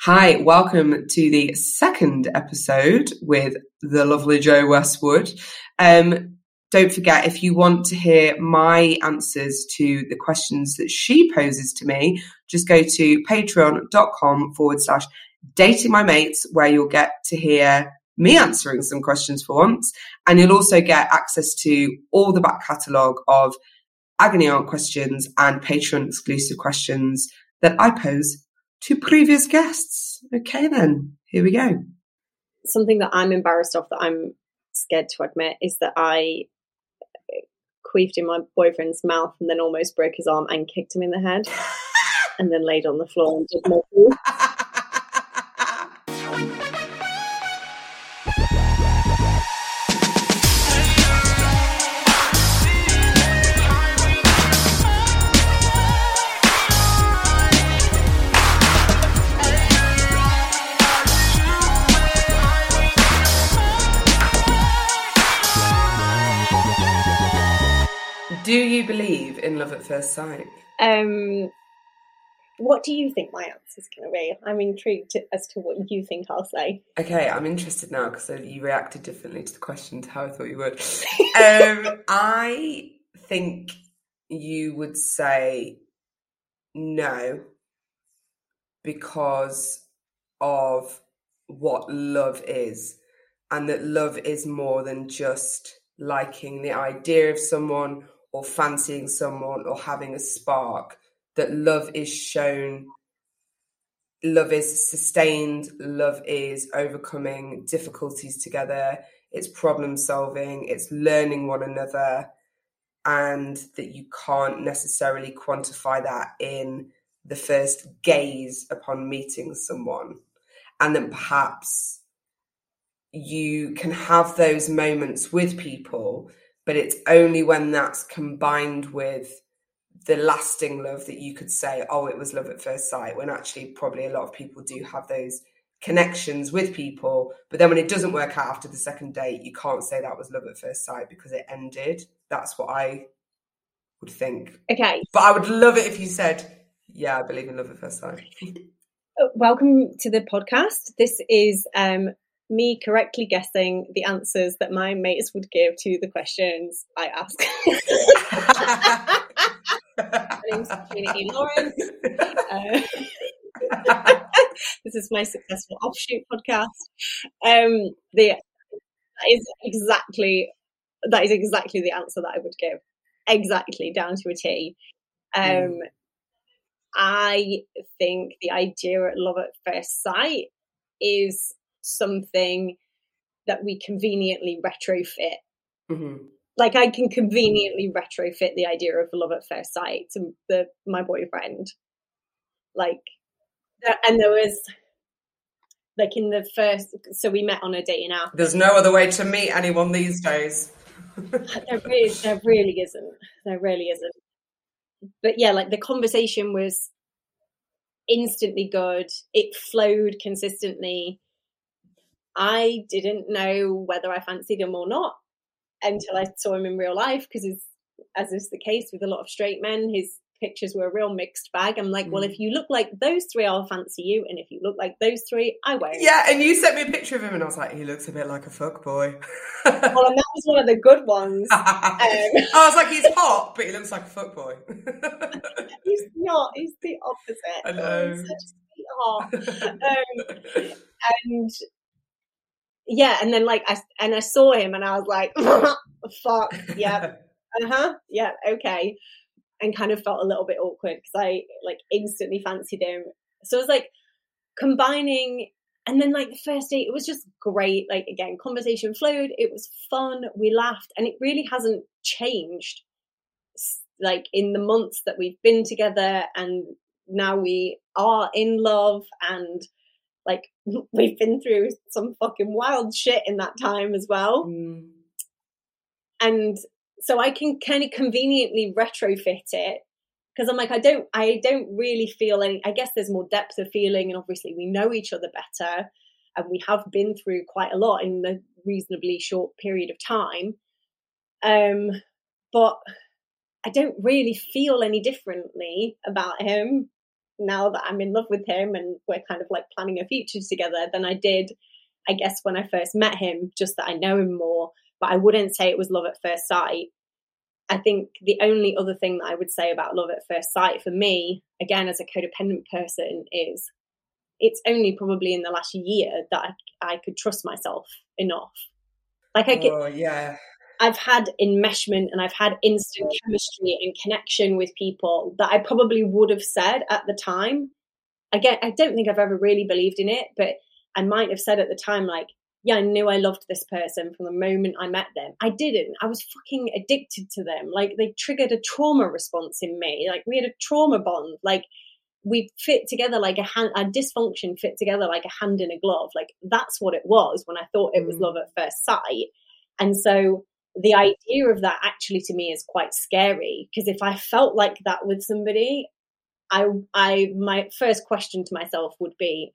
Hi, welcome to the second episode with the lovely Jo Westwood. Um, don't forget, if you want to hear my answers to the questions that she poses to me, just go to patreon.com forward slash dating my mates, where you'll get to hear me answering some questions for once. And you'll also get access to all the back catalogue of agony aunt questions and Patreon exclusive questions that I pose to previous guests. Okay, then here we go. Something that I'm embarrassed of that I'm scared to admit is that I queefed in my boyfriend's mouth and then almost broke his arm and kicked him in the head and then laid on the floor and did love at first sight? Um, what do you think my answer is going to be? I'm intrigued as to what you think I'll say. Okay, I'm interested now because you reacted differently to the question to how I thought you would. um, I think you would say no because of what love is, and that love is more than just liking the idea of someone or fancying someone or having a spark, that love is shown, love is sustained, love is overcoming difficulties together, it's problem solving, it's learning one another, and that you can't necessarily quantify that in the first gaze upon meeting someone. And then perhaps you can have those moments with people but it's only when that's combined with the lasting love that you could say, oh, it was love at first sight, when actually probably a lot of people do have those connections with people. But then when it doesn't work out after the second date, you can't say that was love at first sight because it ended. That's what I would think. Okay. But I would love it if you said, yeah, I believe in love at first sight. Uh, welcome to the podcast. This is um, me correctly guessing the answers that my mates would give to the questions I ask. my name's E. Lawrence. Uh, this is my successful offshoot podcast. Um, the that is exactly that is exactly the answer that I would give. Exactly down to a T. Um, mm. I think the idea at love at first sight is something that we conveniently retrofit. Mm-hmm. Like I can conveniently retrofit the idea of love at first sight to the my boyfriend. Like, and there was like in the first, so we met on a date. dating app. There's no other way to meet anyone these days. there really, there really isn't. There really isn't. But yeah, like the conversation was instantly good. It flowed consistently. I didn't know whether I fancied him or not until I saw him in real life because, as is the case with a lot of straight men, his pictures were a real mixed bag. I'm like, mm. well, if you look like those three, I'll fancy you, and if you look like those three, I won't. Yeah, and you sent me a picture of him, and I was like, he looks a bit like a fuck boy. well, and that was one of the good ones. um, I was like, he's hot, but he looks like a fuck boy. he's not. He's the opposite. I know. Such a sweetheart. um, and yeah, and then like I and I saw him and I was like, fuck, yeah, uh huh, yeah, okay, and kind of felt a little bit awkward because I like instantly fancied him. So it was like combining, and then like the first date, it was just great. Like again, conversation flowed, it was fun, we laughed, and it really hasn't changed. Like in the months that we've been together, and now we are in love, and like we've been through some fucking wild shit in that time as well. Mm. And so I can kind of conveniently retrofit it because I'm like, I don't, I don't really feel any, I guess there's more depth of feeling and obviously we know each other better and we have been through quite a lot in a reasonably short period of time. Um, but I don't really feel any differently about him now that I'm in love with him and we're kind of like planning a future together than I did, I guess, when I first met him, just that I know him more. But I wouldn't say it was love at first sight. I think the only other thing that I would say about love at first sight for me, again, as a codependent person, is it's only probably in the last year that I, I could trust myself enough. Like I could, oh, yeah. I've had enmeshment and I've had instant chemistry and connection with people that I probably would have said at the time. Again, I don't think I've ever really believed in it, but I might have said at the time, like, yeah, I knew I loved this person from the moment I met them. I didn't. I was fucking addicted to them. Like they triggered a trauma response in me. Like we had a trauma bond. Like we fit together like a hand, a dysfunction fit together like a hand in a glove. Like that's what it was when I thought it was mm. love at first sight. And so the idea of that actually to me is quite scary because if I felt like that with somebody, I, I, my first question to myself would be,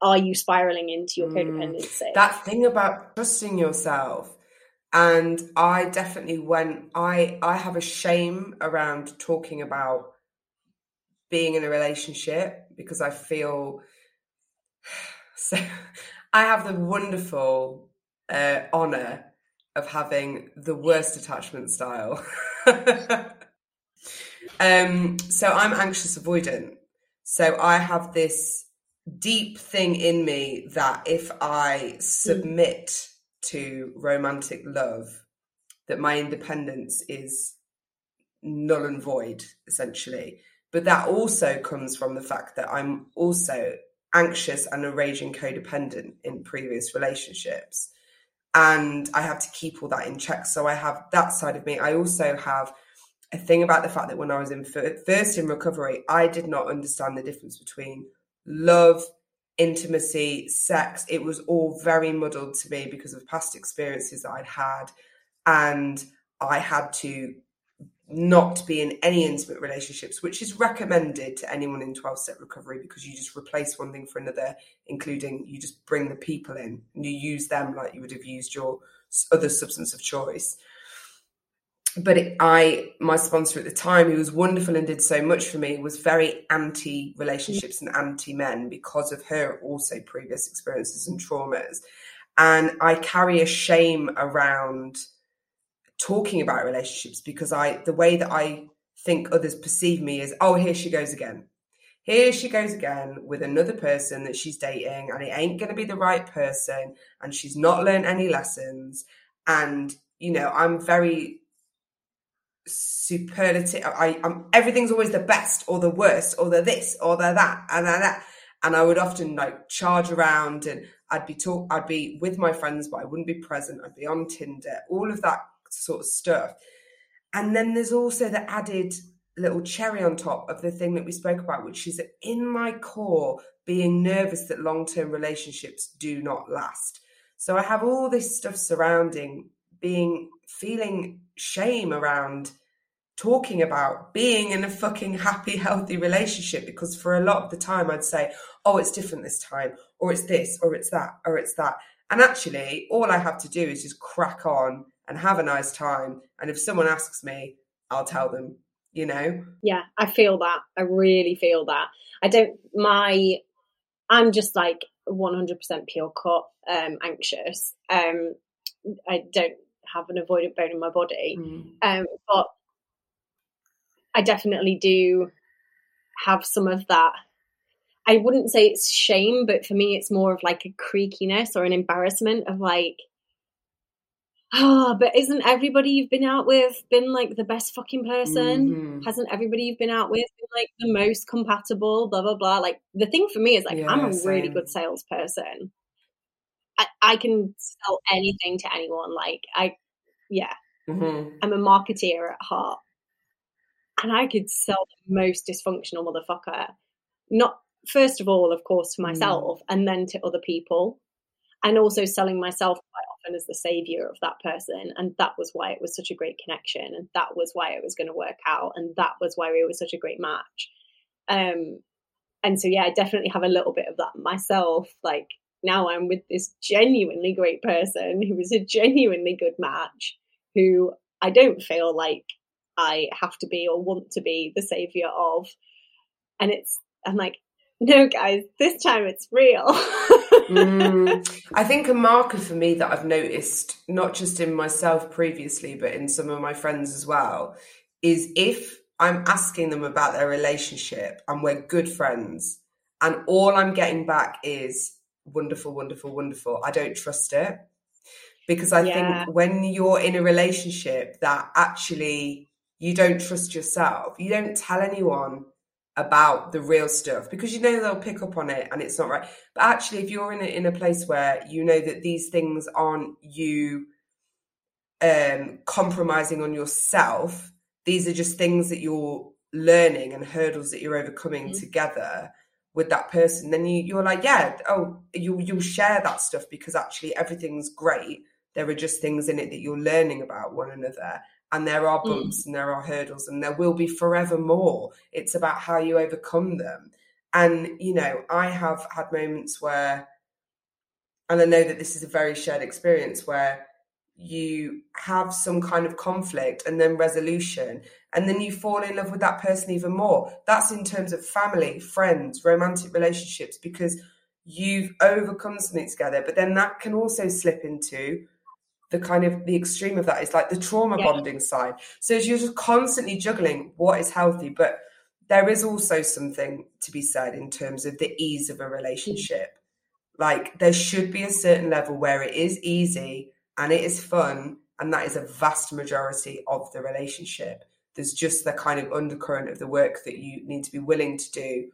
are you spiraling into your mm. codependency? Mm, that thing about trusting yourself. And I definitely went, I, I have a shame around talking about being in a relationship because I feel so I have the wonderful uh, honor of having the worst attachment style. um, so I'm anxious avoidant. So I have this deep thing in me that if I submit to romantic love, that my independence is null and void, essentially. But that also comes from the fact that I'm also anxious and a raging codependent in previous relationships. And I have to keep all that in check. So I have that side of me. I also have a thing about the fact that when I was in first in recovery, I did not understand the difference between love, intimacy, sex. It was all very muddled to me because of past experiences that I'd had. And I had to not be in any intimate relationships, which is recommended to anyone in 12 step recovery because you just replace one thing for another, including you just bring the people in and you use them like you would have used your other substance of choice. But it, I, my sponsor at the time, who was wonderful and did so much for me, was very anti relationships and anti men because of her also previous experiences and traumas. And I carry a shame around talking about relationships because I the way that I think others perceive me is oh here she goes again. Here she goes again with another person that she's dating and it ain't going to be the right person and she's not learned any lessons. And you know I'm very superlative I I'm everything's always the best or the worst or the this or the that and that. And I would often like charge around and I'd be talk I'd be with my friends but I wouldn't be present. I'd be on Tinder all of that sort of stuff. And then there's also the added little cherry on top of the thing that we spoke about, which is in my core, being nervous that long term relationships do not last. So I have all this stuff surrounding being feeling shame around talking about being in a fucking happy, healthy relationship because for a lot of the time I'd say, oh, it's different this time, or it's this, or it's that, or it's that. And actually, all I have to do is just crack on and have a nice time. And if someone asks me, I'll tell them, you know? Yeah, I feel that. I really feel that. I don't, my, I'm just like 100% pure cut um, anxious. Um, I don't have an avoidant bone in my body. Mm. Um, but I definitely do have some of that. I wouldn't say it's shame, but for me, it's more of like a creakiness or an embarrassment of like, oh, but isn't everybody you've been out with been like the best fucking person? Mm-hmm. Hasn't everybody you've been out with been like the most compatible? Blah blah blah. Like the thing for me is like yeah, I'm a same. really good salesperson. I, I can sell anything to anyone. Like I, yeah, mm-hmm. I'm a marketeer at heart, and I could sell the most dysfunctional motherfucker. Not first of all, of course, to mm. myself, mm. and then to other people and also selling myself quite often as the savior of that person and that was why it was such a great connection and that was why it was going to work out and that was why we were such a great match um and so yeah i definitely have a little bit of that myself like now i'm with this genuinely great person who is a genuinely good match who i don't feel like i have to be or want to be the savior of And it's, I'm like, no, guys, this time it's real. mm, I think a marker for me that I've noticed, not just in myself previously, but in some of my friends as well, is if I'm asking them about their relationship and we're good friends, and all I'm getting back is wonderful, wonderful, wonderful. I don't trust it because I yeah. think when you're in a relationship that actually you don't trust yourself, you don't tell anyone about the real stuff because you know they'll pick up on it and it's not right. But actually, if you're in a, in a place where you know that these things aren't you um, compromising on yourself, these are just things that you're learning and hurdles that you're overcoming mm-hmm. together with that person then you you're like yeah oh you you'll share that stuff because actually everything's great there are just things in it that you're learning about one another and there are mm. bumps mm. and there are hurdles and there will be forever more it's about how you overcome them and you know i have had moments where and i know that this is a very shared experience where you have some kind of conflict and then resolution and then you fall in love with that person even more that's in terms of family friends romantic relationships because you've overcome something together but then that can also slip into the kind of the extreme of that is like the trauma yeah. bonding side. So you're just constantly juggling what is healthy but there is also something to be said in terms of the ease of a relationship. Like there should be a certain level where it is easy and it is fun and that is a vast majority of the relationship. There's just the kind of undercurrent of the work that you need to be willing to do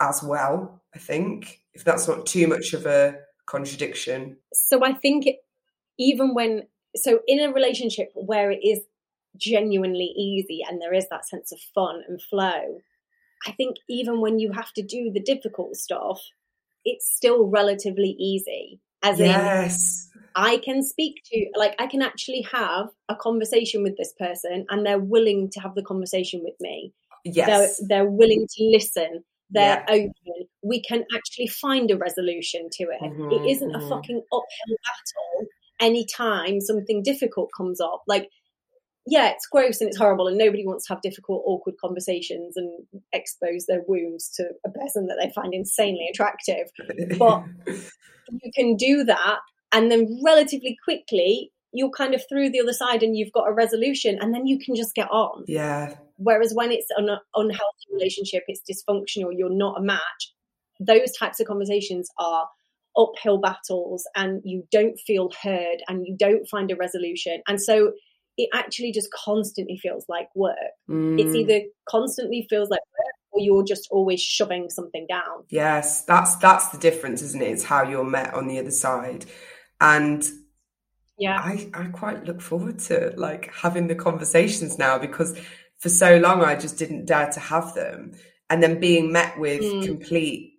as well i think if that's not too much of a contradiction. So i think it, even when so in a relationship where it is genuinely easy and there is that sense of fun and flow i think even when you have to do the difficult stuff it's still relatively easy as yes. in I can speak to, like, I can actually have a conversation with this person and they're willing to have the conversation with me. Yes. They're, they're willing to listen. They're yeah. open. We can actually find a resolution to it. Mm-hmm, it isn't mm-hmm. a fucking uphill battle anytime something difficult comes up. Like, yeah, it's gross and it's horrible, and nobody wants to have difficult, awkward conversations and expose their wounds to a person that they find insanely attractive. But you can do that and then relatively quickly you're kind of through the other side and you've got a resolution and then you can just get on yeah whereas when it's an unhealthy relationship it's dysfunctional you're not a match those types of conversations are uphill battles and you don't feel heard and you don't find a resolution. And so it actually just constantly feels like work. Mm. it's either constantly feels like work or you're just always shoving something down. Yes that's that's the difference isn't it? It's how you're met on the other side. And yeah. I, I quite look forward to like having the conversations now because for so long i just didn't dare to have them. And then being met with mm. complete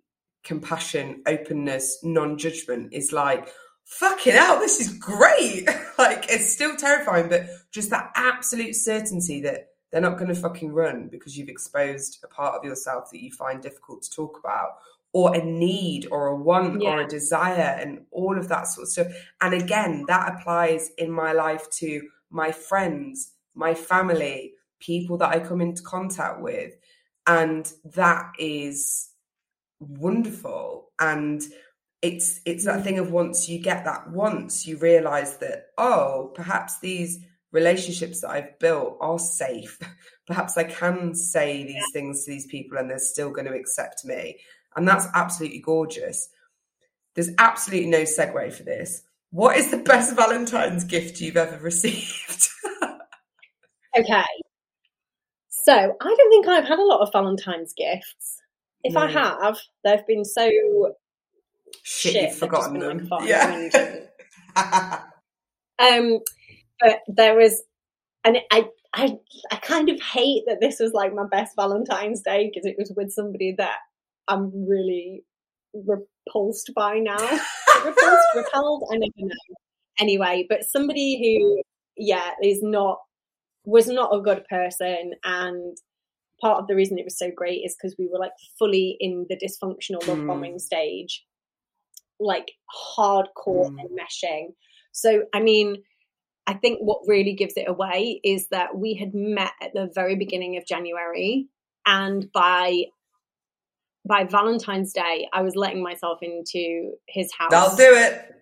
compassion openness non-judgment is like fucking hell this is great like it's still terrifying but just that absolute certainty that they're not going to fucking run because you've exposed a part of yourself that you find difficult to talk about or a need or a want yeah. or a desire and all of that sort of stuff. And again, that applies in my life to my friends, my family, people that I come into contact with. And that is wonderful. And it's it's that mm. thing of once you get that once you realize that oh perhaps these relationships that I've built are safe. Perhaps I can say these things to these people and they're still going to accept me. And that's absolutely gorgeous. There's absolutely no segue for this. What is the best Valentine's gift you've ever received? okay. So I don't think I've had a lot of Valentine's gifts. If. I have, they've been so shit, shit you've forgotten them. Like yeah. um, but there was, and I, I, I kind of hate that this was like my best Valentine's Day because it was with somebody that I'm really repulsed by now. repulsed, repelled, I never know. Anyway, but somebody who, yeah, is not, was not a good person. And part of the reason it was so great is because we were like fully in the dysfunctional love hmm. bombing stage, like hardcore mm. enmeshing. So, I mean, I think what really gives it away is that we had met at the very beginning of January. And by by Valentine's Day, I was letting myself into his house. I'll do it.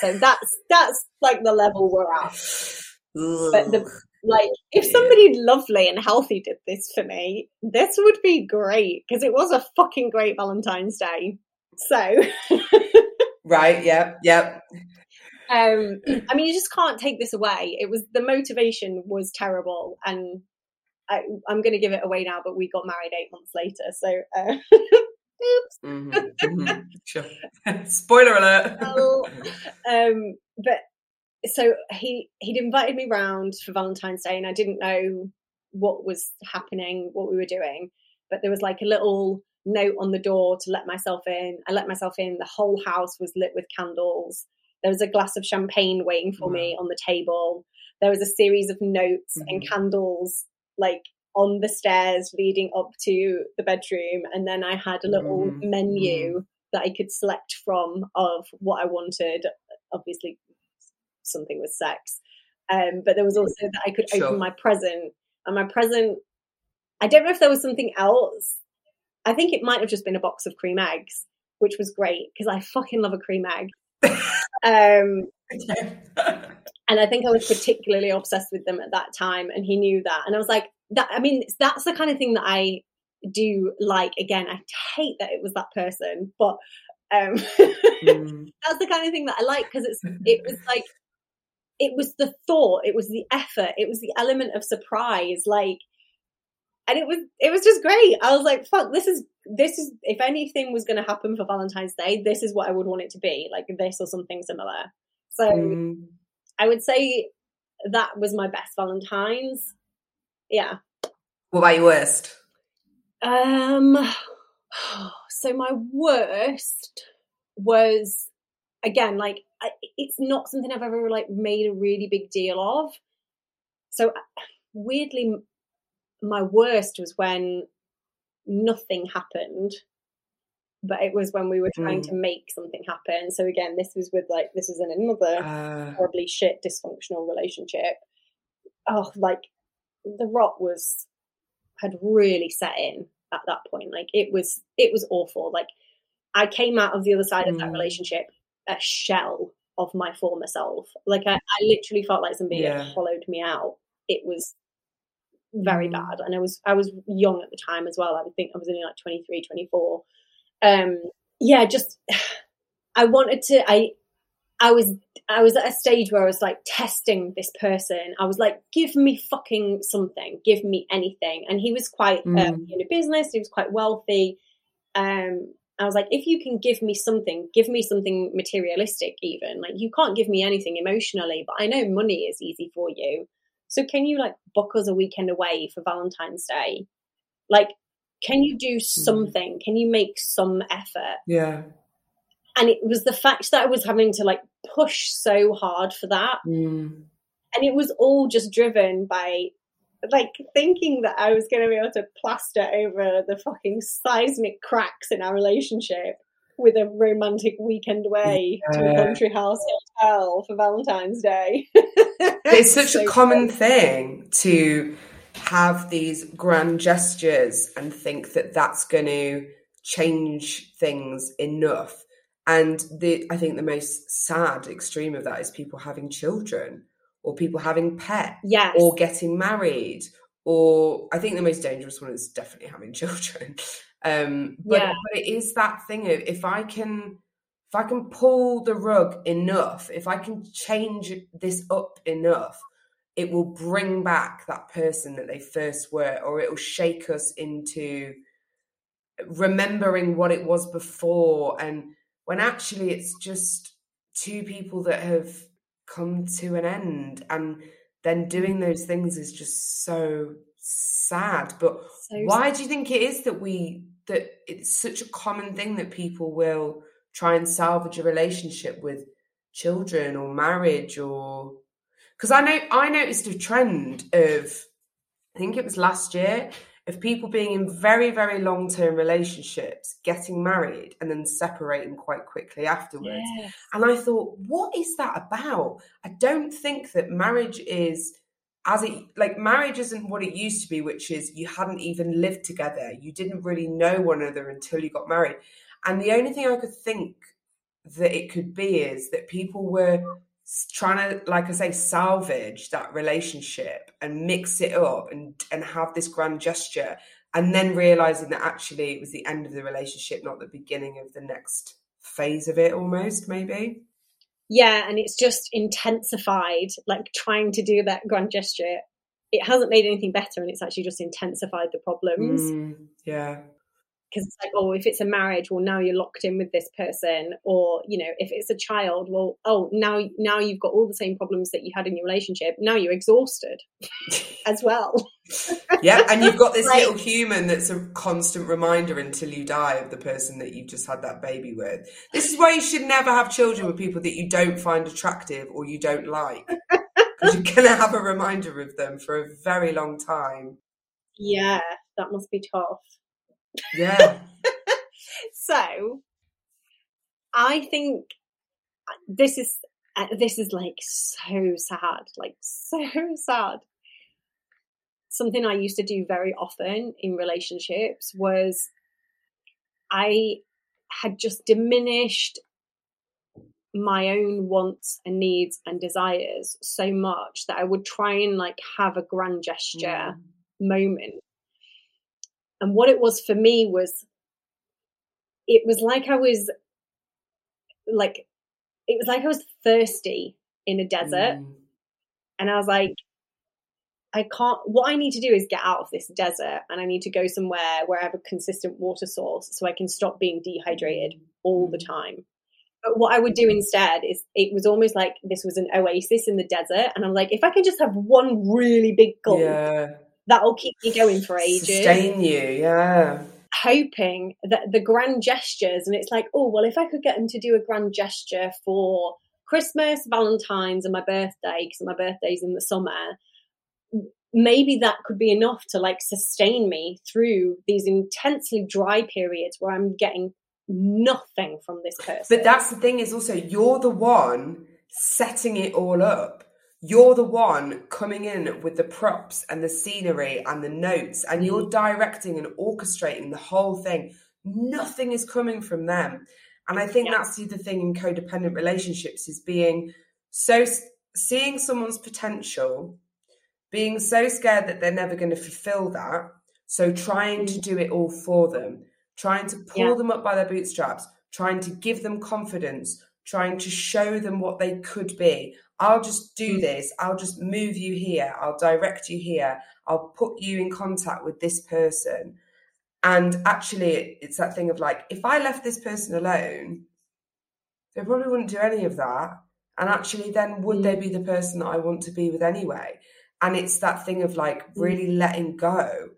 so that's that's like the level we're at. But the like, if somebody lovely and healthy did this for me, this would be great because it was a fucking great Valentine's Day. So, right, yep, yep. Um, I mean, you just can't take this away. It was the motivation was terrible, and I, am going to give it away now. But we got married eight months later, so uh, oops. Mm-hmm, mm-hmm, sure. Spoiler alert. um, but so he he'd invited me round for Valentine's Day, and I didn't know what was happening, what we were doing. But there was like a little note on the door to let myself in. I let myself in. The whole house was lit with candles. There was a glass of champagne waiting for wow. me on the table. There was a series of notes mm-hmm. and candles like on the stairs leading up to the bedroom. And then I had a little mm-hmm. menu mm-hmm. that I could select from of what I wanted. Obviously, something with sex. Um, but there was also that I could sure. open my present. And my present, I don't know if there was something else. I think it might have just been a box of cream eggs, which was great because I fucking love a cream egg. um, and I think I was particularly obsessed with them at that time, and he knew that. And I was like, that. I mean, that's the kind of thing that I do like. Again, I hate that it was that person, but um, mm. that's the kind of thing that I like because it's it was like it was the thought, it was the effort, it was the element of surprise, like, and it was it was just great. I was like, fuck, this is this is if anything was going to happen for Valentine's Day, this is what I would want it to be, like this or something similar. So mm. I would say that was my best Valentine's. Yeah. What about your worst? Um. So my worst was again like I, it's not something I've ever like made a really big deal of. So weirdly, my worst was when nothing happened, but it was when we were trying mm. to make something happen. So again, this was with like this was in another uh... horribly shit dysfunctional relationship. Oh, like the rot was had really set in at that point. Like it was it was awful. Like I came out of the other side mm. of that mm. relationship a shell of my former self. Like I, I literally felt like somebody yeah. had followed me out. It was very mm. bad. And I was I was young at the time as well. I think I was only like 23, 24. Um yeah, just I wanted to I I was I was at a stage where I was like testing this person. I was like, give me fucking something, give me anything. And he was quite um, mm. um, in a business, he was quite wealthy. Um, I was like, if you can give me something, give me something materialistic, even. Like, you can't give me anything emotionally, but I know money is easy for you. So, can you like book us a weekend away for Valentine's Day? Like, can you do hmm. something? Can you make some effort? Yeah. And it was the fact that I was having to like push so hard for that. Mm. And it was all just driven by like thinking that I was going to be able to plaster over the fucking seismic cracks in our relationship with a romantic weekend away yeah. to a country house hotel for Valentine's Day. it's such so a common fun. thing to have these grand gestures and think that that's going to change things enough. And the I think the most sad extreme of that is people having children or people having pets yes. or getting married or I think the most dangerous one is definitely having children. Um, but, yeah. but it is that thing of if I can if I can pull the rug enough, if I can change this up enough, it will bring back that person that they first were, or it will shake us into remembering what it was before. And when actually it's just two people that have come to an end and then doing those things is just so sad but so why sad. do you think it is that we that it's such a common thing that people will try and salvage a relationship with children or marriage or because i know i noticed a trend of i think it was last year of people being in very, very long term relationships, getting married, and then separating quite quickly afterwards. Yes. And I thought, what is that about? I don't think that marriage is as it like marriage isn't what it used to be, which is you hadn't even lived together. You didn't really know one another until you got married. And the only thing I could think that it could be is that people were trying to, like I say, salvage that relationship and mix it up and and have this grand gesture, and then realizing that actually it was the end of the relationship, not the beginning of the next phase of it, almost maybe. Yeah, and it's just intensified, like trying to do that grand gesture. It hasn't made anything better, and it's actually just intensified the problems. Mm, yeah because it's like oh if it's a marriage well now you're locked in with this person or you know if it's a child well oh now now you've got all the same problems that you had in your relationship now you're exhausted as well. Yeah and you've got this like, little human that's a constant reminder until you die of the person that you've just had that baby with. This is why you should never have children with people that you don't find attractive or you don't like because you're going to have a reminder of them for a very long time. Yeah that must be tough yeah. so I think this is uh, this is like so sad, like so sad. Something I used to do very often in relationships was I had just diminished my own wants and needs and desires so much that I would try and like have a grand gesture mm. moment and what it was for me was it was like I was like it was like I was thirsty in a desert. Mm. And I was like, I can't what I need to do is get out of this desert and I need to go somewhere where I have a consistent water source so I can stop being dehydrated all the mm. time. But what I would do instead is it was almost like this was an oasis in the desert. And I'm like, if I can just have one really big gulp yeah that'll keep you going for ages. Sustain you, yeah. Hoping that the grand gestures, and it's like, oh, well, if I could get them to do a grand gesture for Christmas, Valentine's, and my birthday, because my birthday's in the summer, maybe that could be enough to like sustain me through these intensely dry periods where I'm getting nothing from this person. But that's the thing is also you're the one setting it all up you're the one coming in with the props and the scenery and the notes, and you're mm. directing and orchestrating the whole thing. Nothing is coming from them. And I think yeah. that's the other thing in codependent relationships is being so seeing someone's potential, being so scared that they're never going to fulfill that. So trying to mm. do it all for them, trying to pull yeah. them up by their bootstraps, trying to give them confidence, trying to show them what they could be. I'll just do mm. this. I'll just move you here. I'll direct you here. I'll put you in contact with this person. And actually, it's that thing of like, if I left this person alone, they probably wouldn't do any of that. And actually, then would they mm. be the person that I want to be with anyway? And it's that thing of like mm. really letting go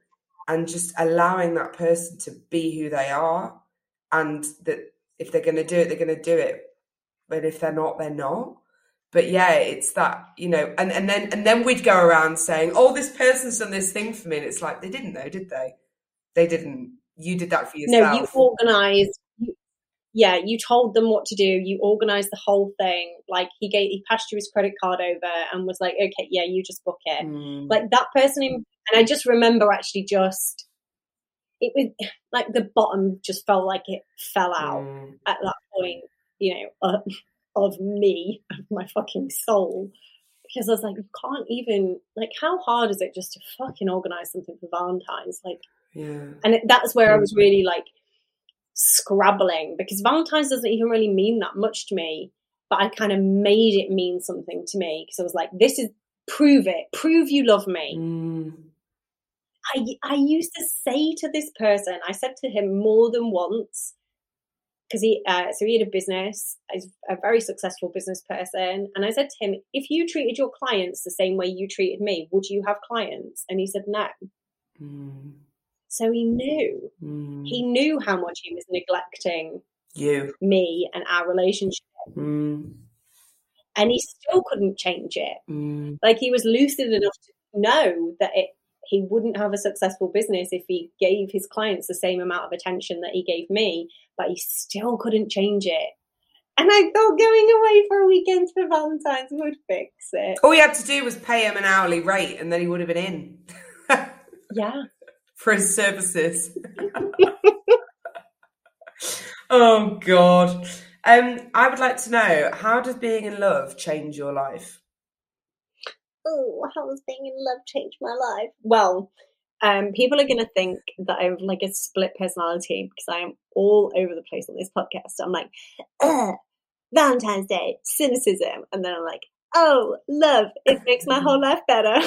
and just allowing that person to be who they are. And that if they're going to do it, they're going to do it. But if they're not, they're not but yeah, it's that, you know, and, and then and then we'd go around saying, Oh, this person's done this thing for me. And it's like they didn't know, did they? They didn't. You did that for yourself. No, you organized yeah, you told them what to do. You organized the whole thing. Like he gave, he passed you his credit card over and was like, okay, yeah, you just book it. Mm. Like that person, in, and I just remember actually just, it was like the bottom just felt like it fell out mm. at that point. You know, uh, of me, of my fucking soul. Because I was like, you can't even, like, how hard is it just to fucking organize something for Valentine's? Like, yeah. And it, that's where I was really like scrabbling because Valentine's doesn't even really mean that much to me. But I kind of made it mean something to me because I was like, this is prove it, prove you love me. Mm. I, I used to say to this person, I said to him more than once, because he uh, so he had a business he's a very successful business person and i said to him if you treated your clients the same way you treated me would you have clients and he said no mm. so he knew mm. he knew how much he was neglecting you me and our relationship mm. and he still couldn't change it mm. like he was lucid enough to know that it he wouldn't have a successful business if he gave his clients the same amount of attention that he gave me, but he still couldn't change it. And I thought going away for a weekend for Valentine's would fix it. All you had to do was pay him an hourly rate and then he would have been in. yeah. For his services. oh God. Um, I would like to know how does being in love change your life? Oh, how does being in love changed my life? Well, um, people are going to think that I'm like a split personality because I am all over the place on this podcast. I'm like, Valentine's Day, cynicism. And then I'm like, oh, love, it makes my whole life better.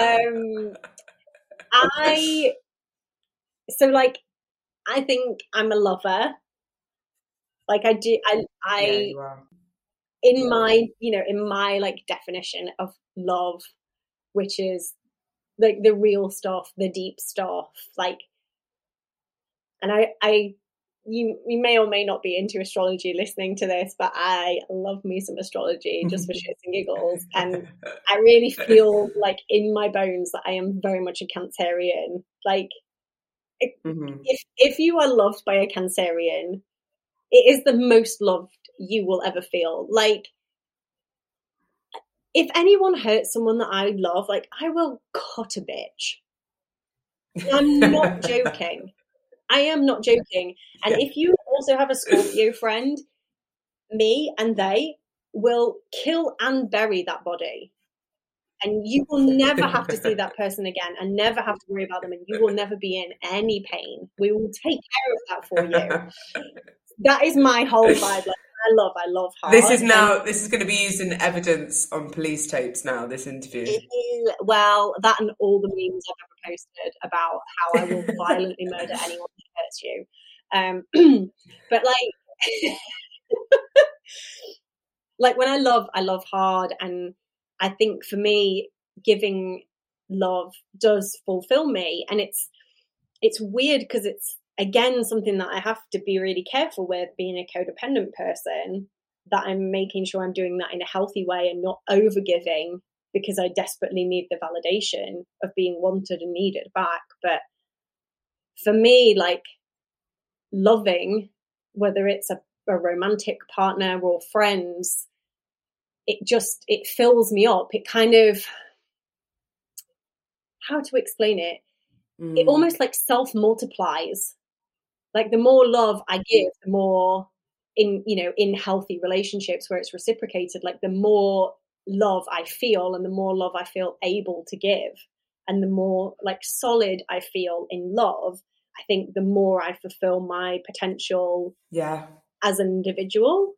um, I, so like, I think I'm a lover. Like I do, I, I, yeah, in my, you know, in my like definition of love, which is like the real stuff, the deep stuff, like, and I, I, you, you may or may not be into astrology listening to this, but I love me some astrology just for shits and giggles. And I really feel like in my bones that I am very much a Cancerian. Like, mm-hmm. if if you are loved by a Cancerian, it is the most loved you will ever feel. Like, if anyone hurts someone that I love, like I will cut a bitch. I'm not joking. I am not joking. And yeah. if you also have a Scorpio friend, me and they will kill and bury that body. And you will never have to see that person again and never have to worry about them. And you will never be in any pain. We will take care of that for you. that is my whole vibe. Like, I love, I love hard. This is now, this is going to be used in evidence on police tapes now, this interview. well, that and all the memes I've ever posted about how I will violently murder anyone who hurts you. Um, but like, like when I love, I love hard. And I think for me, giving love does fulfill me. And it's, it's weird because it's again something that I have to be really careful with being a codependent person that I'm making sure I'm doing that in a healthy way and not over giving because I desperately need the validation of being wanted and needed back. But for me, like loving, whether it's a, a romantic partner or friends, it just it fills me up. It kind of how to explain it? Mm. It almost like self multiplies like the more love I mm. give, the more in you know in healthy relationships where it's reciprocated, like the more love I feel and the more love I feel able to give and the more like solid I feel in love, I think the more I fulfill my potential yeah as an individual.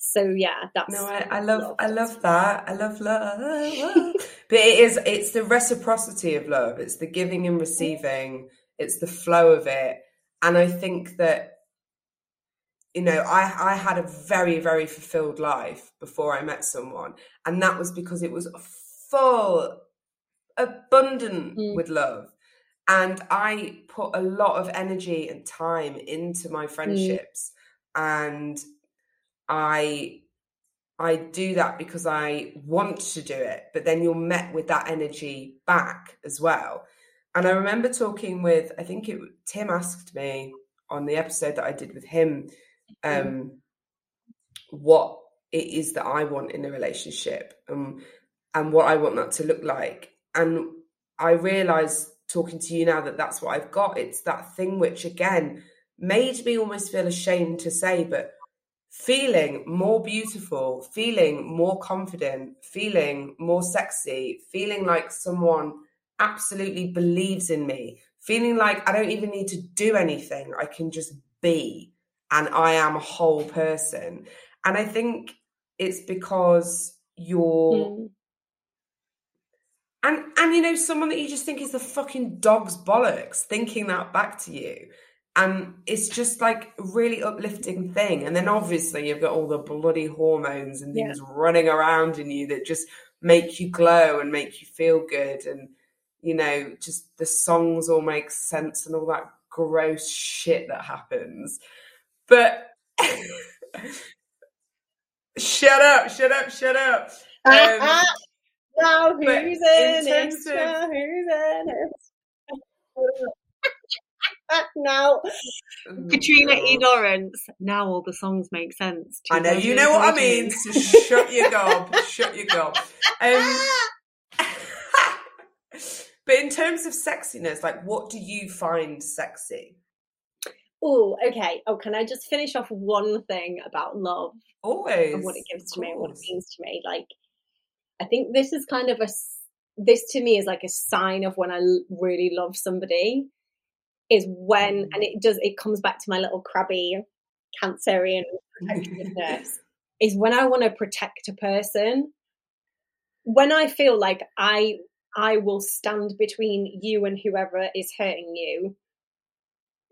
So yeah, that's no, I, I love, love, I love that. I love love, but it is, it's the reciprocity of love. It's the giving and mm. receiving. It's the flow of it, and I think that you know I I had a very very fulfilled life before I met someone, and that was because it was full, abundant mm. with love. And I put a lot of energy and time into my mm. friendships, mm. and I I do that because I want to do it, but then you're met with that energy back as well. And I remember talking with, I think it Tim asked me on the episode that I did with him, mm-hmm. um, what it is that I want in a relationship um, and what I want that to look like. And I realise talking to you now that that's what I've got. It's that thing which, again, made me almost feel ashamed to say, but feeling more beautiful, feeling more confident, feeling more sexy, feeling like someone absolutely believes in me, feeling like I don't even need to do anything. I can just be, and I am a whole person. And I think it's because you're. Mm. And and you know someone that you just think is the fucking dog's bollocks thinking that back to you, and it's just like a really uplifting thing. And then obviously you've got all the bloody hormones and things yeah. running around in you that just make you glow and make you feel good. And you know, just the songs all make sense and all that gross shit that happens. But shut up, shut up, shut up. Um, now who's in, in it? Of... Who's in it? now, oh, Katrina God. E. Lawrence. Now all the songs make sense. I know you know what I mean. So shut your gob. shut your gob. Um, but in terms of sexiness, like, what do you find sexy? Oh, okay. Oh, can I just finish off one thing about love? Always. And what it gives to me and what it means to me. Like, I think this is kind of a, this to me is like a sign of when I really love somebody is when, mm. and it does, it comes back to my little crabby Cancerian protectiveness, is when I want to protect a person. When I feel like I, I will stand between you and whoever is hurting you,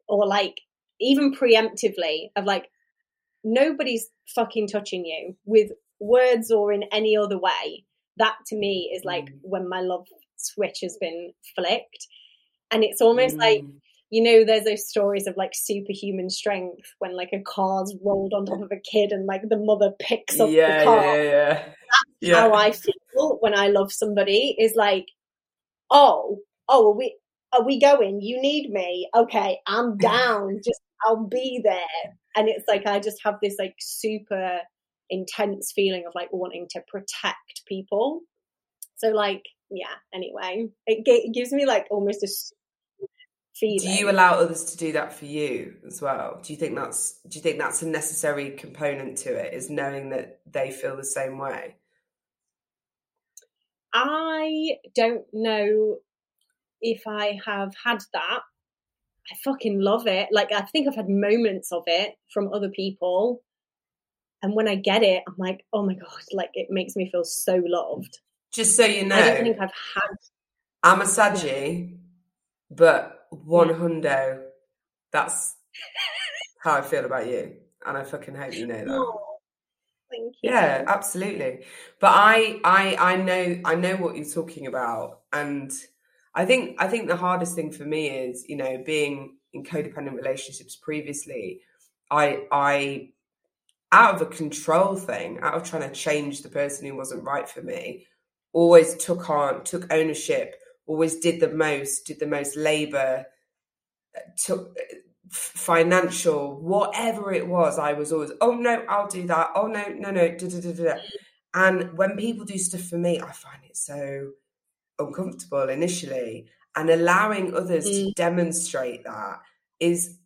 or like even preemptively of like nobody's fucking touching you with words or in any other way that to me is like mm. when my love switch has been flicked and it's almost mm. like you know there's those stories of like superhuman strength when like a car's rolled on top of a kid and like the mother picks up yeah, the car yeah, yeah. that's yeah. how i feel when i love somebody is like oh oh are we are we going you need me okay i'm down just I'll be there. And it's like I just have this like super intense feeling of like wanting to protect people. So like yeah, anyway, it, it gives me like almost a feeling. Do you allow others to do that for you as well? Do you think that's do you think that's a necessary component to it is knowing that they feel the same way? I don't know if I have had that I fucking love it. Like I think I've had moments of it from other people. And when I get it, I'm like, oh my God, like it makes me feel so loved. Just so you know, I don't think I've had I'm a Saggy, yeah. but one hundo, that's how I feel about you. And I fucking hope you know that. Oh, thank you. Yeah, absolutely. But I I I know I know what you're talking about and I think I think the hardest thing for me is, you know, being in codependent relationships previously, I I out of a control thing, out of trying to change the person who wasn't right for me, always took on took ownership, always did the most, did the most labor, took financial, whatever it was, I was always, oh no, I'll do that. Oh no, no, no, da, da, da. And when people do stuff for me, I find it so uncomfortable initially and allowing others mm. to demonstrate that is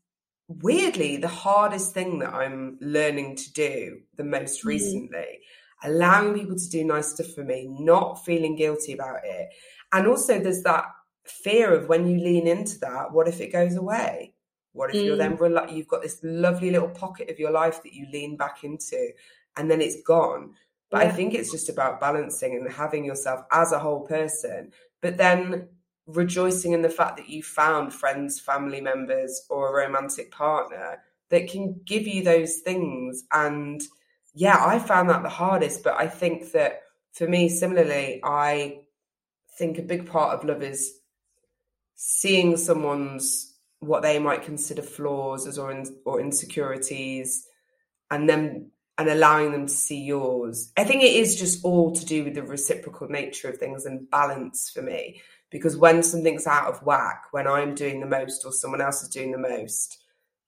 weirdly the hardest thing that I'm learning to do the most mm. recently. Allowing people to do nice stuff for me, not feeling guilty about it. And also, there's that fear of when you lean into that, what if it goes away? What if mm. you're then mm. you've got this lovely little pocket of your life that you lean back into and then it's gone? But yeah. I think it's just about balancing and having yourself as a whole person, but then rejoicing in the fact that you found friends, family members, or a romantic partner that can give you those things. And yeah, I found that the hardest. But I think that for me, similarly, I think a big part of love is seeing someone's what they might consider flaws as or, in, or insecurities and then and allowing them to see yours. I think it is just all to do with the reciprocal nature of things and balance for me. Because when something's out of whack, when I'm doing the most or someone else is doing the most,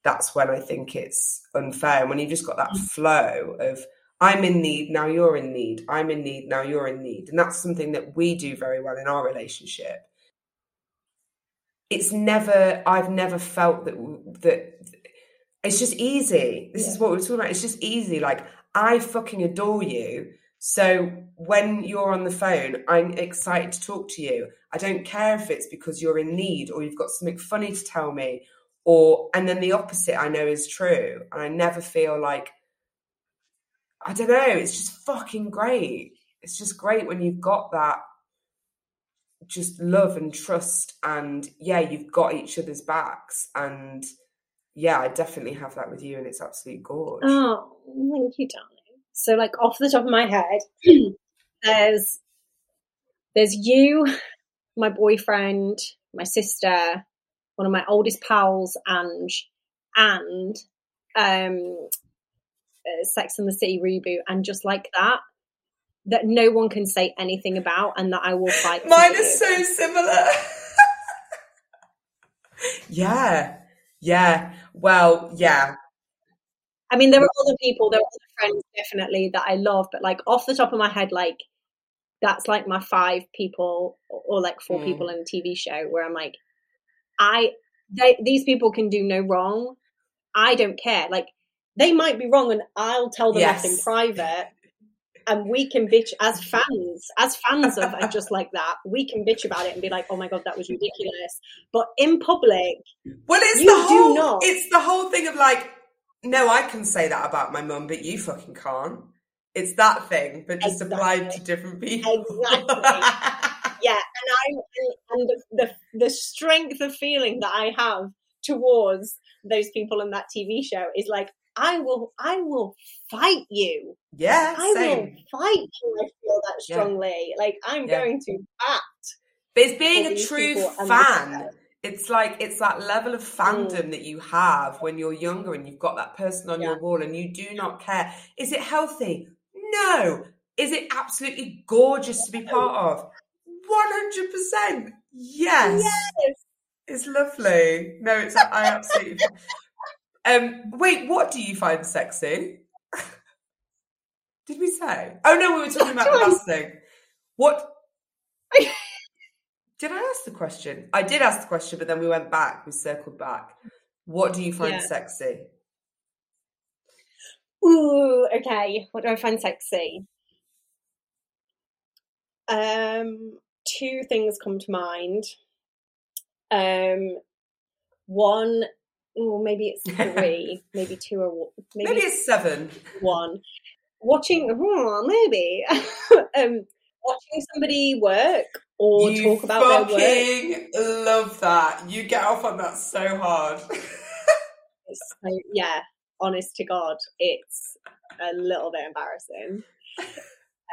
that's when I think it's unfair. And when you've just got that mm. flow of, I'm in need, now you're in need, I'm in need, now you're in need. And that's something that we do very well in our relationship. It's never, I've never felt that, that it's just easy. This yeah. is what we're talking about. It's just easy. Like, I fucking adore you. So when you're on the phone, I'm excited to talk to you. I don't care if it's because you're in need or you've got something funny to tell me, or and then the opposite I know is true. And I never feel like I don't know, it's just fucking great. It's just great when you've got that just love and trust and yeah, you've got each other's backs and yeah, I definitely have that with you, and it's absolutely gorgeous. Oh, thank you, darling. So, like off the top of my head, there's there's you, my boyfriend, my sister, one of my oldest pals, Ange, and um, uh, Sex and the City reboot, and just like that, that no one can say anything about, and that I will fight. Mine is so similar. yeah, Yeah. Well, yeah. I mean, there are other people, there are other friends definitely that I love, but like off the top of my head, like that's like my five people or like four mm. people in a TV show where I'm like, I, they, these people can do no wrong. I don't care. Like they might be wrong and I'll tell them yes. off in private and we can bitch as fans, as fans of and just like that, we can bitch about it and be like, "Oh my god, that was ridiculous." But in public, well, it's the whole, not. It's the whole thing of like, no, I can say that about my mum, but you fucking can't. It's that thing, but just exactly. applied to different people. Exactly. yeah, and I and the, the the strength of feeling that I have towards those people in that TV show is like I will I will fight you. Yeah, I same. will fight you. I feel that strongly. Yeah. Like I'm yeah. going to bat. But it's being a true fan. It's like it's that level of fandom mm. that you have when you're younger and you've got that person on yeah. your wall and you do not care. Is it healthy? No. Is it absolutely gorgeous to be part of? One hundred percent. Yes. Yes. It's lovely. No, it's I absolutely um, wait, what do you find sexy? Did we say? Oh no, we were talking about the last thing. What? did I ask the question? I did ask the question, but then we went back. We circled back. What do you find yeah. sexy? Ooh, okay. What do I find sexy? Um, two things come to mind. Um, one oh, maybe it's three, maybe two or maybe, maybe it's seven. One. Watching, oh, maybe. um, watching somebody work or you talk about their work. love that. You get off on that so hard. so, yeah, honest to God, it's a little bit embarrassing.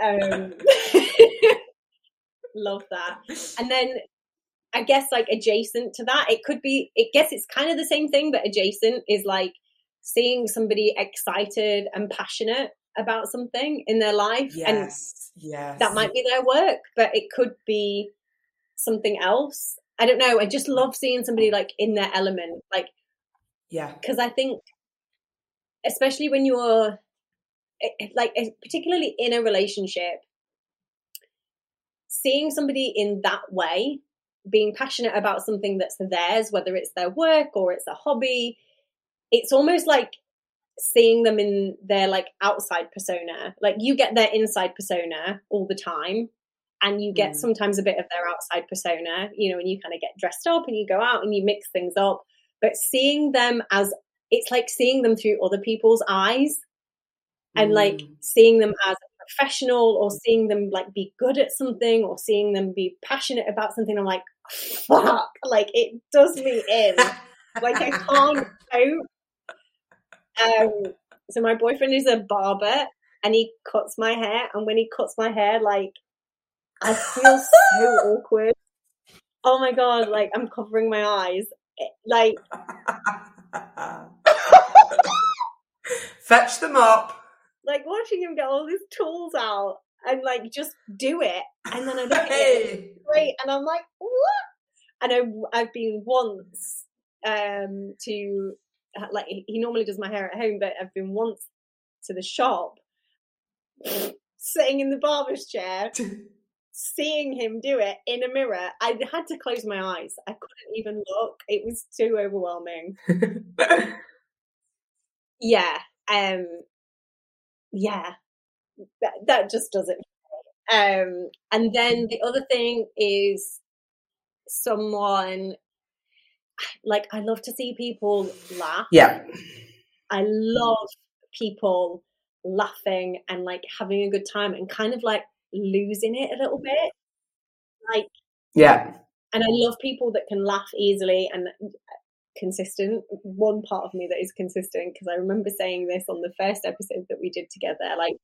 Um, love that. And then I guess like adjacent to that, it could be, it guess it's kind of the same thing, but adjacent is like seeing somebody excited and passionate about something in their life. Yes. And yes. that might be their work, but it could be something else. I don't know. I just love seeing somebody like in their element. Like, yeah. Because I think, especially when you're like, particularly in a relationship, seeing somebody in that way being passionate about something that's theirs, whether it's their work or it's a hobby, it's almost like seeing them in their like outside persona. Like you get their inside persona all the time and you get mm. sometimes a bit of their outside persona, you know, and you kind of get dressed up and you go out and you mix things up. But seeing them as it's like seeing them through other people's eyes and mm. like seeing them as professional or seeing them like be good at something or seeing them be passionate about something i'm like fuck. Like it does me in. Like i can't cope. Um so my boyfriend is a barber and he cuts my hair and when he cuts my hair like i feel so awkward. Oh my god like i'm covering my eyes. Like fetch them up like watching him get all these tools out and like just do it, and then I look hey. great, and I'm like, what? And I, I've been once um to like he normally does my hair at home, but I've been once to the shop, sitting in the barber's chair. seeing him do it in a mirror, I had to close my eyes. I couldn't even look. It was too overwhelming. yeah. Um yeah, that, that just does it. Um, and then the other thing is someone like I love to see people laugh. Yeah. I love people laughing and like having a good time and kind of like losing it a little bit. Like Yeah. And I love people that can laugh easily and consistent. One part of me that is consistent because I remember saying this on the first episode that we did together, like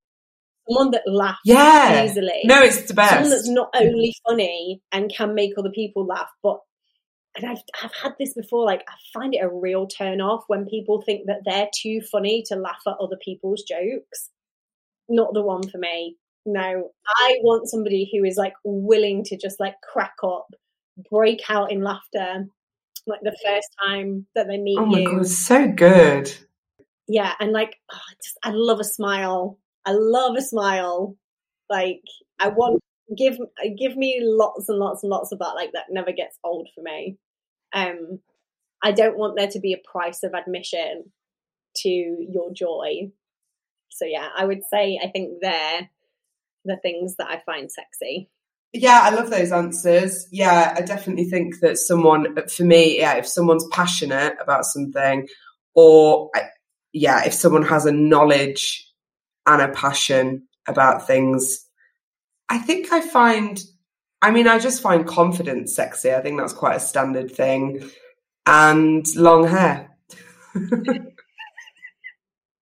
someone that laughs yeah. easily. No, it's the best. Someone that's not only funny and can make other people laugh, but and I've I've had this before. Like I find it a real turn off when people think that they're too funny to laugh at other people's jokes. Not the one for me. No, I want somebody who is like willing to just like crack up, break out in laughter, like the first time that they meet Oh my you. god, so good. Yeah, and like oh, I just I love a smile. I love a smile. Like I want give give me lots and lots and lots of that. Like that never gets old for me. Um, I don't want there to be a price of admission to your joy. So yeah, I would say I think they're the things that I find sexy. Yeah, I love those answers. Yeah, I definitely think that someone, for me, yeah, if someone's passionate about something, or yeah, if someone has a knowledge and a passion about things, I think I find, I mean, I just find confidence sexy. I think that's quite a standard thing. And long hair.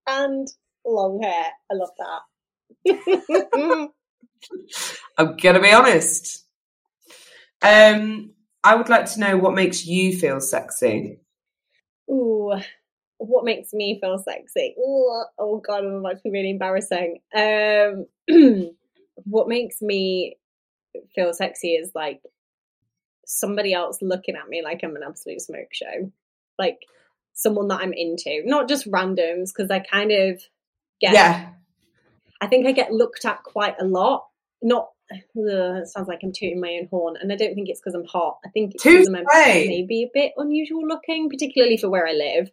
and long hair. I love that. I'm gonna be honest. Um, I would like to know what makes you feel sexy. Ooh, what makes me feel sexy? Ooh, oh god, I'm about to be really embarrassing. Um, what makes me feel sexy is like somebody else looking at me like I'm an absolute smoke show, like someone that I'm into, not just randoms, because I kind of get. Yeah, I think I get looked at quite a lot. Not it sounds like I'm tooting my own horn, and I don't think it's because I'm hot. I think it's because I'm maybe a bit unusual looking, particularly for where I live.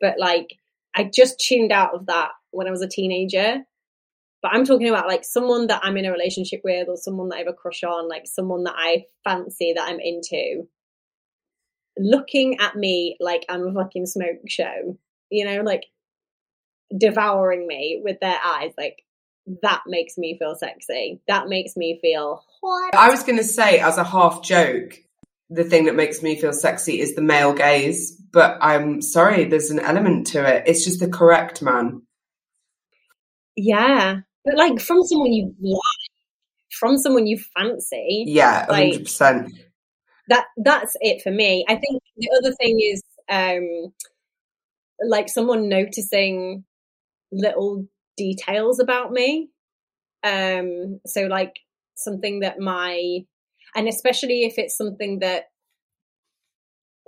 But like, I just tuned out of that when I was a teenager. But I'm talking about like someone that I'm in a relationship with, or someone that I have a crush on, like someone that I fancy that I'm into, looking at me like I'm a fucking smoke show. You know, like devouring me with their eyes, like that makes me feel sexy. That makes me feel hot. I was going to say, as a half joke, the thing that makes me feel sexy is the male gaze. But I'm sorry, there's an element to it. It's just the correct man. Yeah, but like from someone you like, from someone you fancy. Yeah, Like- 100%. That that's it for me. I think the other thing is um like someone noticing little details about me. Um so like something that my and especially if it's something that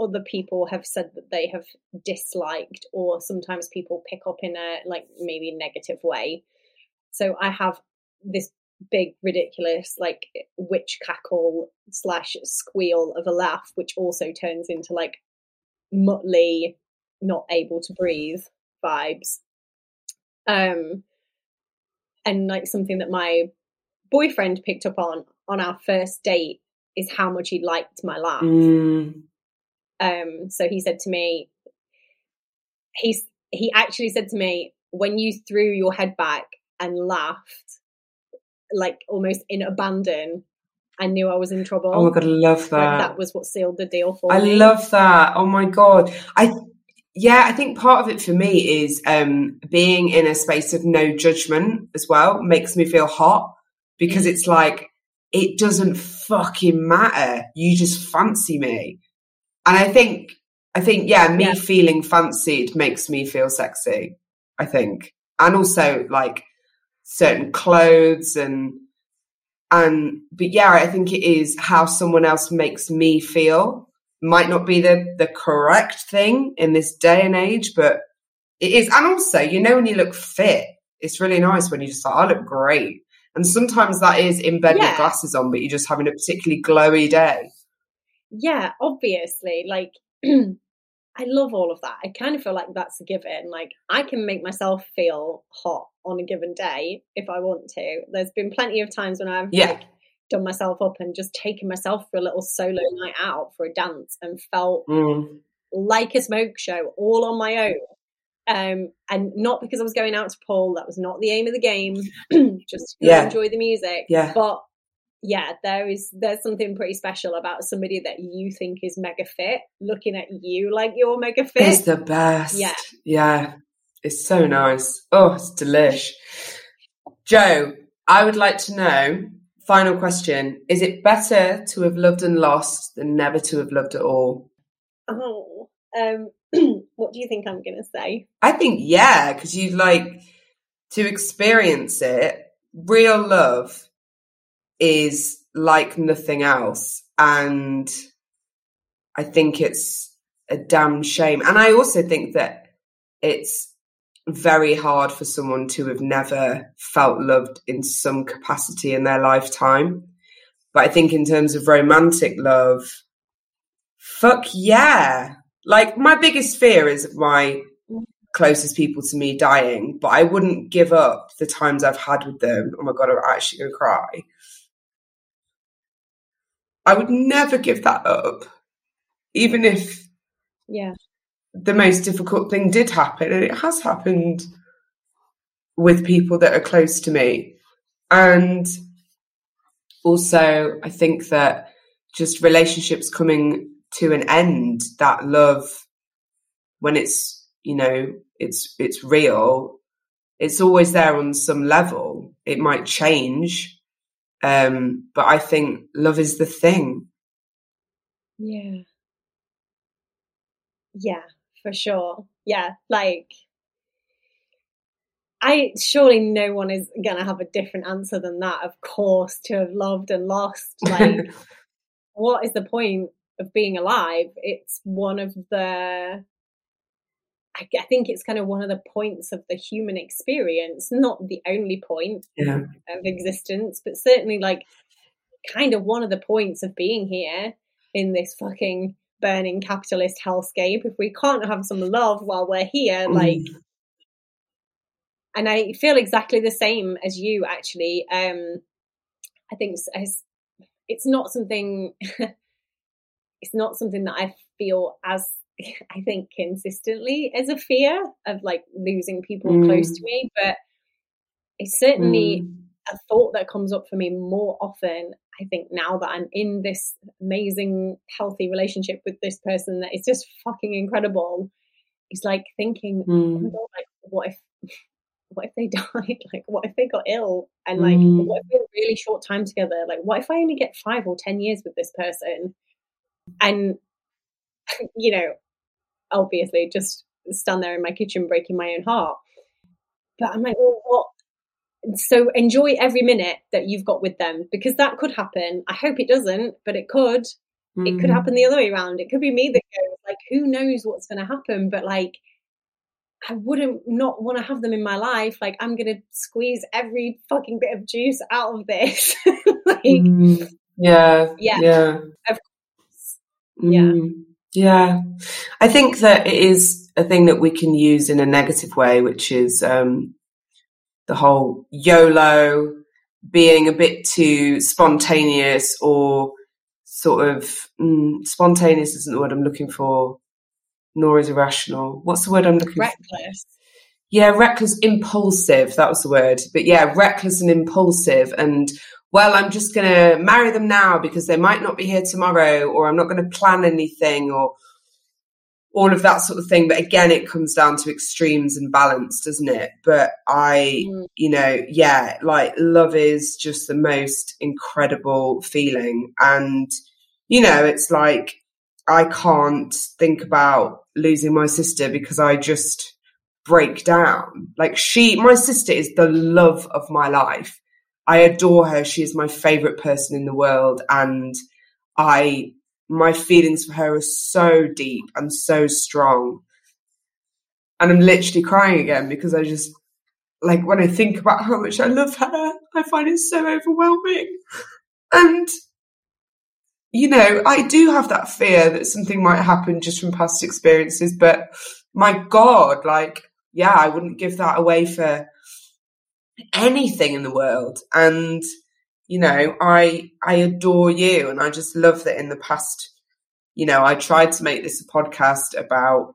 other people have said that they have disliked or sometimes people pick up in a like maybe negative way so i have this big ridiculous like witch cackle slash squeal of a laugh which also turns into like Muttley not able to breathe vibes um and like something that my boyfriend picked up on on our first date is how much he liked my laugh Mm, um, so he said to me, he's he actually said to me, when you threw your head back and laughed, like almost in abandon, I knew I was in trouble. oh my God, I love Like, that. that was what sealed the deal for I me. love that. Oh my god. I yeah, I think part of it for me is um being in a space of no judgment as well makes me feel hot because it's like it doesn't fucking matter. You just fancy me. And I think I think yeah, me Yeah. feeling fancied makes me feel sexy, I think. And also like certain clothes and and but yeah, I think it is how someone else makes me feel might not be the the correct thing in this day and age, but it is. And also, you know, when you look fit, it's really nice when you just like, I look great. And sometimes that is in bed with glasses on, but you're just having a particularly glowy day. Yeah, obviously. Like I love all of that. I kind of feel like that's a given. Like I can make myself feel hot on a given day if I want to. There's been plenty of times when I've Yeah. like done myself up and just taken myself for a little solo night out for a dance and felt Mm. like a smoke show all on my own. Um, and not because I was going out to pull, that was not the aim of the game, just Yeah. enjoy the music. Yeah. But yeah, there is there's something pretty special about somebody that you think is mega fit, looking at you like you're mega fit. It's the best. Yeah. Yeah. It's so nice. Oh, it's delish. Joe, I would like to know, final question, is it better to have loved and lost than never to have loved at all? Oh, um, what do you think I'm gonna say? I think yeah, because you'd like to experience it. Real love is like nothing else, and I think it's a damn shame. And I also think that it's very hard for someone to have never felt loved in some capacity in their lifetime. But I think in terms of romantic love, fuck yeah. Like my biggest fear is my closest people to me dying, but I wouldn't give up the times I've had with them. Oh my god, I'm actually gonna cry. I would never give that up. Even if yeah the most difficult thing did happen, and it has happened with people that are close to me. And also, I think that just relationships coming to an end, that love, when it's, you know, it's, it's real, it's always there on some level. It might change. Um, but I think love is the thing. Yeah. Yeah for sure. Yeah, like I surely no one is gonna have a different answer than that. Of course, to have loved and lost. Like, what is the point of being alive? It's one of the. I think it's kind of one of the points of the human experience, not the only point yeah. of existence, but certainly like kind of one of the points of being here in this fucking burning capitalist hellscape if we can't have some love while we're here mm. like and i feel exactly the same as you actually um i think it's, it's not something it's not something that i feel as i think consistently as a fear of like losing people mm. close to me but it's certainly mm. a thought that comes up for me more often I think now that I'm in this amazing, healthy relationship with this person that is just fucking incredible, it's like thinking, mm. oh my hmm. god, like what if what if they died? Like what if they got ill? And like mm. what if we had a really short time together? Like what if I only get five or ten years with this person? And you know, obviously just stand there in my kitchen breaking my own heart. But I'm like, well, what so enjoy every minute that you've got with them because that could happen. I hope it doesn't, but it could. Mm. It could happen the other way around. It could be me that goes like, who knows what's going to happen? But like, I wouldn't not want to have them in my life. Like, I'm going to squeeze every fucking bit of juice out of this. like, mm. yeah, yeah, yeah, of course, yeah, mm. yeah. I think that it is a thing that we can use in a negative way, which is um, the whole YOLO, being a bit too spontaneous or sort of mm, spontaneous isn't the word I'm looking for, nor is irrational. What's the word I'm looking reckless. for? Reckless. Yeah, reckless, impulsive. That was the word. But yeah, reckless and impulsive. And well, I'm just going to marry them now because they might not be here tomorrow, or I'm not going to plan anything, or all of that sort of thing. But again, it comes down to extremes and balance, doesn't it? But I, mm. you know, yeah, like love is just the most incredible feeling. And, you know, it's like I can't think about losing my sister because I just break down. Like she, my sister is the love of my life. I adore her. She is my favorite person in the world. And I my feelings for her are so deep and so strong. And I'm literally crying again because I just, like, when I think about how much I love her, I find it so overwhelming. And, you know, I do have that fear that something might happen just from past experiences, but my God, like, yeah, I wouldn't give that away for anything in the world. And, you know, I I adore you and I just love that in the past, you know, I tried to make this a podcast about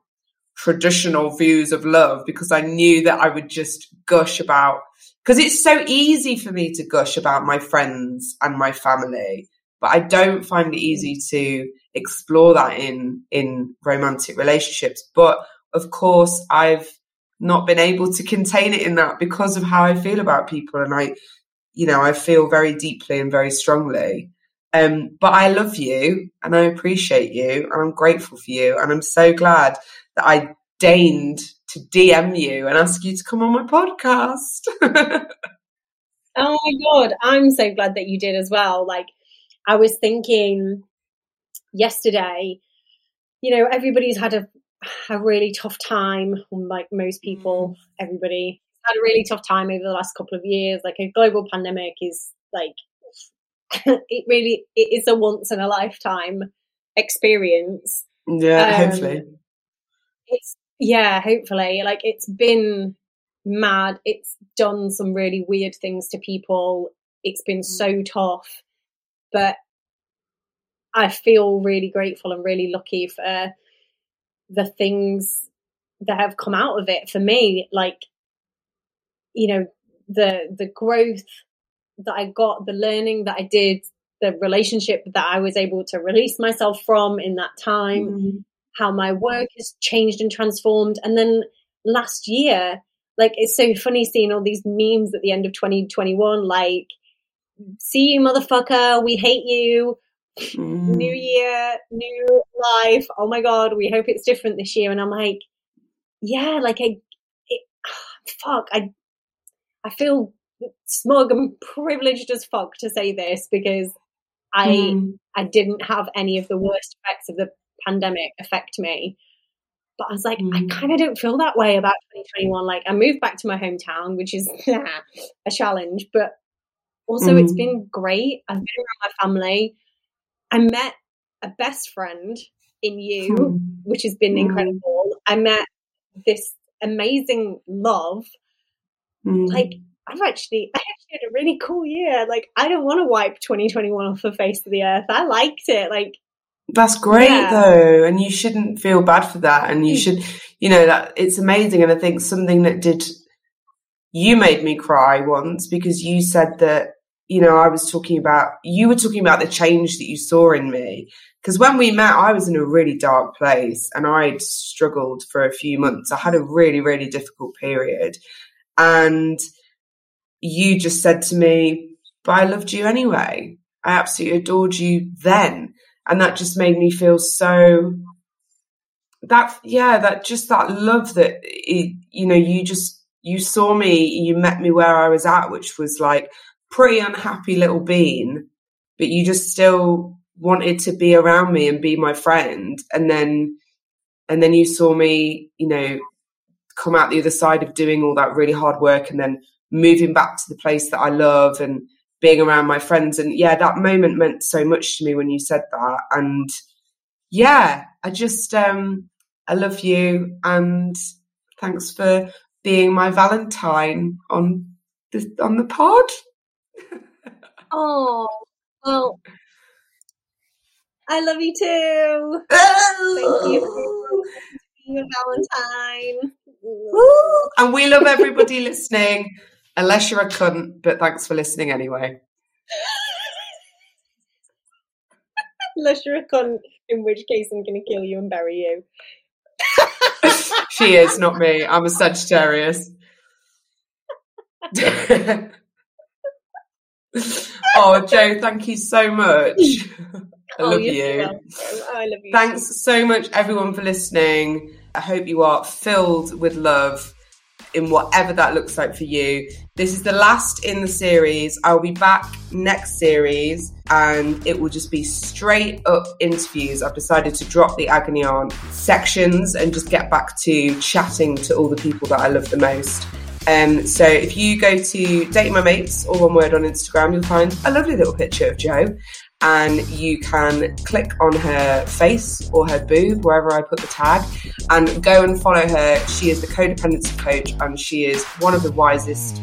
traditional views of love because I knew that I would just gush about because it's so easy for me to gush about my friends and my family, but I don't find it easy to explore that in in romantic relationships. But of course, I've not been able to contain it in that because of how I feel about people and I you know, I feel very deeply and very strongly. Um, but I love you and I appreciate you and I'm grateful for you. And I'm so glad that I deigned to DM you and ask you to come on my podcast. oh my God. I'm so glad that you did as well. Like, I was thinking yesterday, you know, everybody's had a, a really tough time, like most people, mm. everybody had a really tough time over the last couple of years. Like a global pandemic is like, it really, it is a once in a lifetime experience. Yeah, um, hopefully. It's, yeah, hopefully. Like it's been mad. It's done some really weird things to people. It's been mm. so tough. But I feel really grateful and really lucky for the things that have come out of it for me. Like, you know, the the growth that I got, the learning that I did, the relationship that I was able to release myself from in that time, mm-hmm. how my work has changed and transformed. And then last year, like it's so funny seeing all these memes at the end of 2021, like, see you motherfucker, we hate you, Mm. New year, new life. Oh my god, we hope it's different this year. And I'm like, yeah, like I, it, fuck, I, I feel smug and privileged as fuck to say this because I, mm. I didn't have any of the worst effects of the pandemic affect me. But I was like, mm. I kind of don't feel that way about 2021. Like, I moved back to my hometown, which is a challenge, but also it's been great. I've been around my family. I met a best friend in you, hmm. which has been hmm. incredible. I met this amazing love. Mm. Like I've actually, I actually had a really cool year. Like I don't want to wipe 2021 off the face of the earth. I liked it. Like that's great yeah. though, and you shouldn't feel bad for that. And you mm. should, you know, that it's amazing. And I think something that did you made me cry once because you said that you know, I was talking about, you were talking about the change that you saw in me. Because when we met, I was in a really dark place and I'd struggled for a few months. I had a really, really difficult period. And you just said to me, but I loved you anyway. I absolutely adored you then. And that just made me feel so that, yeah, that just that love that, it, you know, you just, you saw me, you met me where I was at, which was like pretty unhappy little bean, but you just still wanted to be around me and be my friend. And then, and then you saw me, you know, come out the other side of doing all that really hard work and then moving back to the place that I love and being around my friends. And yeah, that moment meant so much to me when you said that. And yeah, I just, um, I love you and thanks for being my Valentine on the, on the pod. Oh, well, I love you too. Thank you for being a Valentine. And we love everybody listening, unless you're a cunt, but thanks for listening anyway. unless you're a cunt, in which case I'm going to kill you and bury you. she is, not me. I'm a Sagittarius oh, Joe, thank you so much. I oh, love you. I love you. Thanks so much, everyone, for listening. I hope you are filled with love in whatever that looks like for you. This is the last in the series. I'll be back next series and it will just be straight up interviews. I've decided to drop the agony aunt sections and just get back to chatting to all the people that I love the most. Um, so if you go to Date My Mates, or one word on Instagram, you'll find a lovely little picture of Jo. And you can click on her face or her boob, wherever I put the tag, and go and follow her. She is the codependency coach, and she is one of the wisest,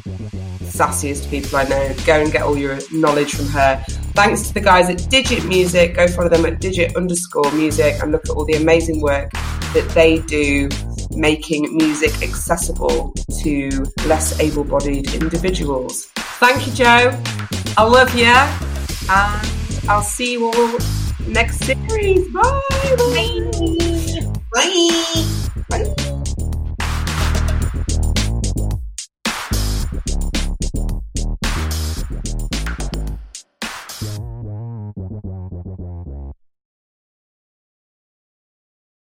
sassiest people I know. Go and get all your knowledge from her. Thanks to the guys at Digit Music. Go follow them at digit underscore music and look at all the amazing work that they do making music accessible to less able bodied individuals. Thank you, Joe. I love you. And I'll see you all next series. Bye. Bye. Bye. Bye. Bye.